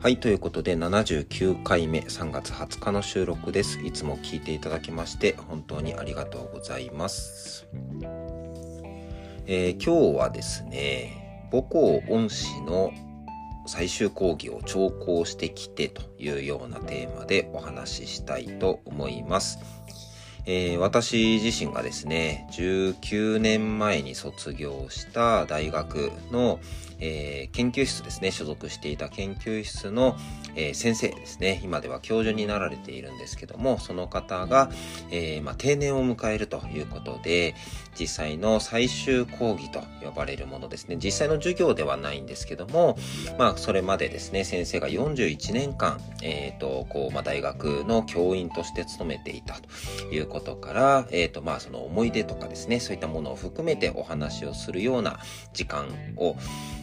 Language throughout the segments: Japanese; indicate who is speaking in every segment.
Speaker 1: はい、ということで79回目3月20日の収録です。いつも聞いていただきまして本当にありがとうございます。えー、今日はですね、母校恩師の最終講義を聴講してきてというようなテーマでお話ししたいと思います。えー、私自身がですね、19年前に卒業した大学の、えー、研究室ですね、所属していた研究室の、えー、先生ですね、今では教授になられているんですけども、その方が、え、まあ、定年を迎えるということで、実際の最終講義と呼ばれるものですね、実際の授業ではないんですけども、まあ、それまでですね、先生が41年間、えっ、と、こう、まあ、大学の教員として勤めていたということことから、えっ、と、まあ、その思い出とかですね、そういったものを含めてお話をするような時間を、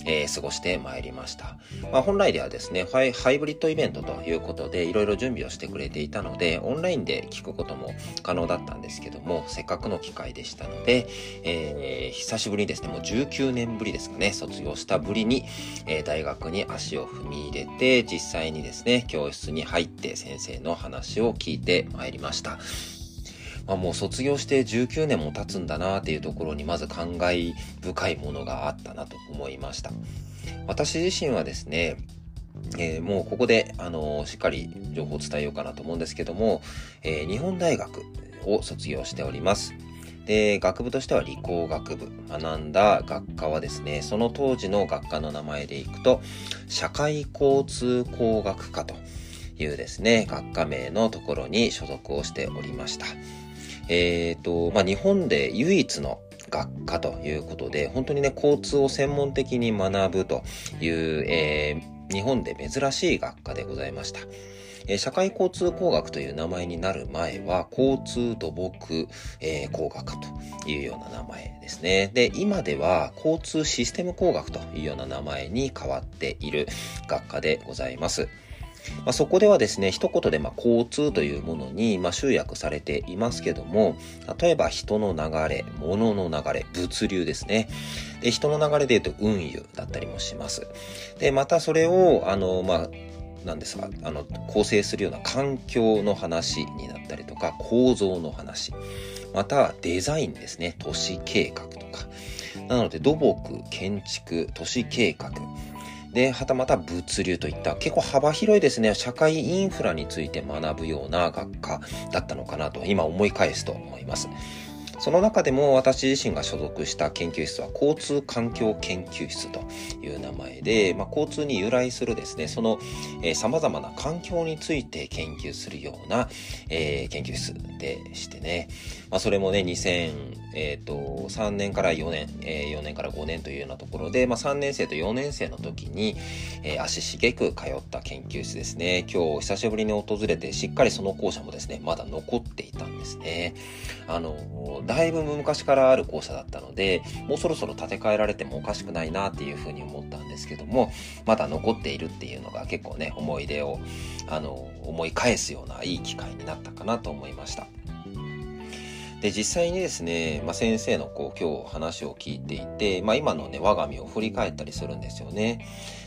Speaker 1: えー、過ごしてまいりました。まあ、本来ではですねハイ、ハイブリッドイベントということで、いろいろ準備をしてくれていたので、オンラインで聞くことも可能だったんですけども、せっかくの機会でしたので、えー、久しぶりにですね、もう19年ぶりですかね、卒業したぶりに、えー、大学に足を踏み入れて、実際にですね、教室に入って先生の話を聞いてまいりました。あ、もう卒業して19年も経つんだなっていうところにまず感慨深いものがあったなと思いました。私自身はですね、えー、もうここで、あのー、しっかり情報を伝えようかなと思うんですけども、えー、日本大学を卒業しております。で、学部としては理工学部。学んだ学科はですね、その当時の学科の名前でいくと、社会交通工学科というですね、学科名のところに所属をしておりました。えっ、ー、と、まあ、日本で唯一の学科ということで、本当にね、交通を専門的に学ぶという、えー、日本で珍しい学科でございました。え、社会交通工学という名前になる前は、交通土木、えー、工学科というような名前ですね。で、今では交通システム工学というような名前に変わっている学科でございます。まあ、そこではですね、一言でま交通というものにま集約されていますけども、例えば人の流れ、物の流れ、物流ですね。で、人の流れで言うと運輸だったりもします。で、またそれを、あの、まあ、なんですが、あの、構成するような環境の話になったりとか、構造の話。また、デザインですね。都市計画とか。なので、土木、建築、都市計画。で、はたまた物流といった結構幅広いですね、社会インフラについて学ぶような学科だったのかなと今思い返すと思います。その中でも私自身が所属した研究室は交通環境研究室という名前で、まあ、交通に由来するですね、その、えー、様々な環境について研究するような、えー、研究室でしてね、まあ、それもね、2000、えっ、ー、と、3年から4年、えー、4年から5年というようなところで、まあ、3年生と4年生の時に、えー、足しげく通った研究室ですね。今日久しぶりに訪れて、しっかりその校舎もですね、まだ残っていたんですね。あの、だいぶ昔からある校舎だったので、もうそろそろ建て替えられてもおかしくないなっていうふうに思ったんですけども、まだ残っているっていうのが結構ね、思い出を、あの、思い返すようないい機会になったかなと思いました。で、実際にですね、まあ、先生のこう今日話を聞いていて、まあ、今のね、我が身を振り返ったりするんですよね。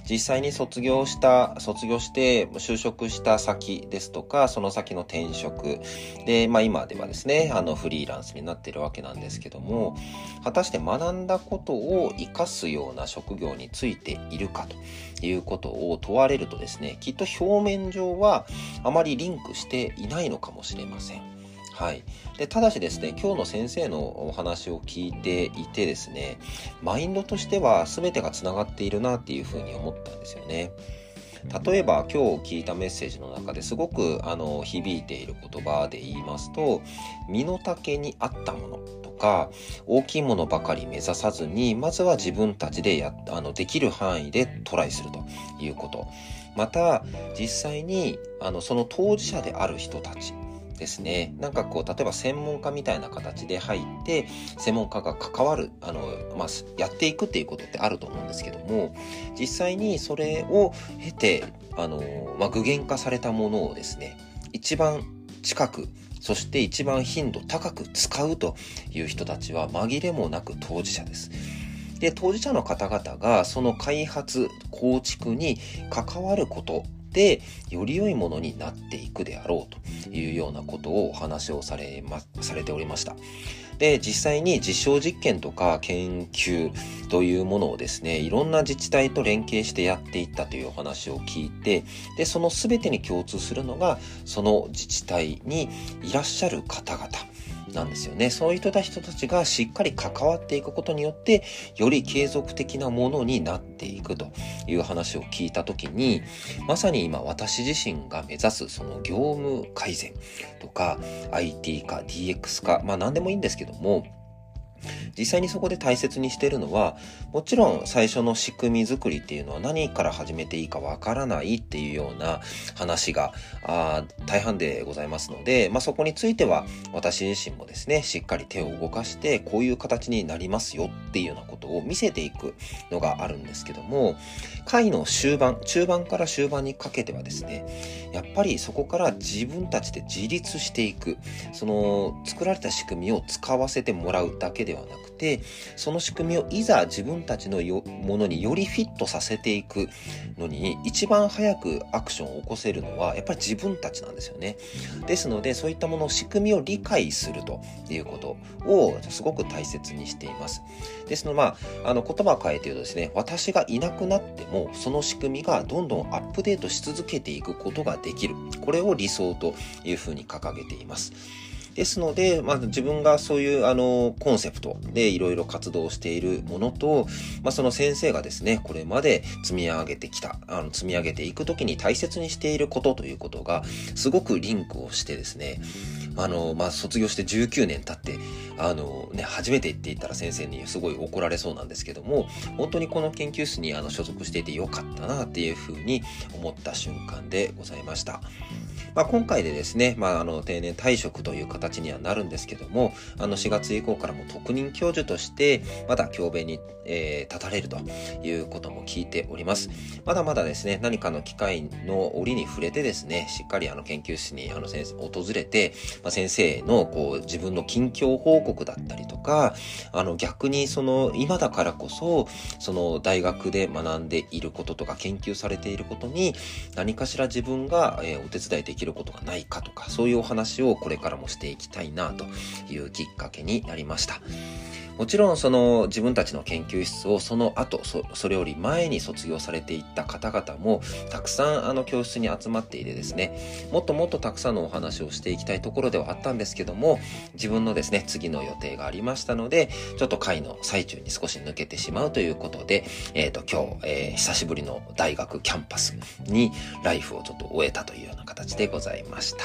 Speaker 1: 実際に卒業した、卒業して就職した先ですとか、その先の転職。で、まあ今ではですね、あのフリーランスになってるわけなんですけども、果たして学んだことを活かすような職業についているかということを問われるとですね、きっと表面上はあまりリンクしていないのかもしれません。はい。で、ただしですね、今日の先生のお話を聞いていてですね、マインドとしては全てが繋がっているなっていうふうに思ったんですよね。例えば今日聞いたメッセージの中ですごくあの響いている言葉で言いますと身の丈に合ったものとか大きいものばかり目指さずにまずは自分たちでやあのできる範囲でトライするということまた実際にあのその当事者である人たちですね。なんかこう、例えば専門家みたいな形で入って、専門家が関わる、あの、まあ、やっていくっていうことってあると思うんですけども、実際にそれを経て、あの、まあ、具現化されたものをですね、一番近く、そして一番頻度高く使うという人たちは紛れもなく当事者です。で、当事者の方々がその開発、構築に関わること、より良いものになっていくであろうというようなことをお話をされま、されておりました。で、実際に実証実験とか研究というものをですね、いろんな自治体と連携してやっていったというお話を聞いて、で、その全てに共通するのが、その自治体にいらっしゃる方々。なんですよね。そういった人たちがしっかり関わっていくことによって、より継続的なものになっていくという話を聞いたときに、まさに今私自身が目指すその業務改善とか IT 化、DX 化、まあ何でもいいんですけども、実際にそこで大切にしてるのは、もちろん最初の仕組み作りっていうのは何から始めていいかわからないっていうような話があ大半でございますので、まあ、そこについては私自身もですね、しっかり手を動かしてこういう形になりますよっていうようなことを見せていくのがあるんですけども、回の終盤、中盤から終盤にかけてはですね、やっぱりそこから自分たちで自立していく、その作られた仕組みを使わせてもらうだけでではなくて、その仕組みをいざ自分たちのものによりフィットさせていくのに、一番早くアクションを起こせるのは、やっぱり自分たちなんですよね。ですので、そういったもの、仕組みを理解するということをすごく大切にしています。ですので、まあ、あの言葉を変えて言うとですね、私がいなくなっても、その仕組みがどんどんアップデートし続けていくことができる。これを理想というふうに掲げています。ですので、まあ、自分がそういうあのコンセプトでいろいろ活動しているものと、まあ、その先生がですね、これまで積み上げてきた、あの積み上げていくときに大切にしていることということが、すごくリンクをしてですね、あの、まあ、卒業して19年経って、あの、ね、初めて行っていたら先生にすごい怒られそうなんですけども、本当にこの研究室にあの所属していてよかったなっていうふうに思った瞬間でございました。まあ、今回でですね、まあ、あの、定年退職という形にはなるんですけども、あの、4月以降からも特任教授として、まだ教鞭に、えー、立たれるということも聞いております。まだまだですね、何かの機会の折に触れてですね、しっかりあの、研究室にあの、先生、訪れて、まあ、先生の、こう、自分の近況報告だったりとか、あの、逆にその、今だからこそ、その、大学で学んでいることとか、研究されていることに、何かしら自分が、えー、お手伝いできるることがないかとか、そういうお話をこれからもしていきたいなというきっかけになりました。もちろんその自分たちの研究室をその後そ、それより前に卒業されていった方々もたくさんあの教室に集まっていてですね、もっともっとたくさんのお話をしていきたいところではあったんですけども、自分のですね、次の予定がありましたので、ちょっと会の最中に少し抜けてしまうということで、えっ、ー、と今日、えー、久しぶりの大学キャンパスにライフをちょっと終えたというような形でございました。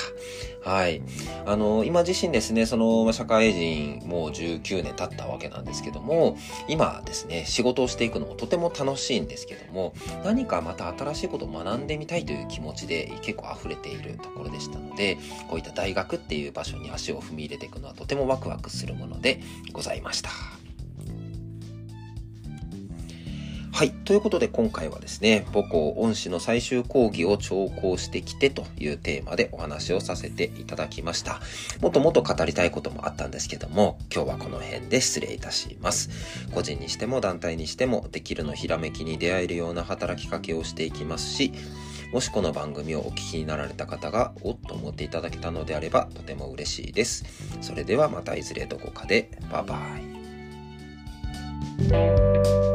Speaker 1: はい。あの、今自身ですね、その、社会人もう19年経ったわけけなんですけども、今ですね、仕事をしていくのもとても楽しいんですけども、何かまた新しいことを学んでみたいという気持ちで結構溢れているところでしたので、こういった大学っていう場所に足を踏み入れていくのはとてもワクワクするものでございました。はい。ということで今回はですね、母校恩師の最終講義を聴講してきてというテーマでお話をさせていただきました。もっともっと語りたいこともあったんですけども、今日はこの辺で失礼いたします。個人にしても団体にしてもできるのひらめきに出会えるような働きかけをしていきますし、もしこの番組をお聞きになられた方がおっと思っていただけたのであればとても嬉しいです。それではまたいずれどこかで。バイバイ。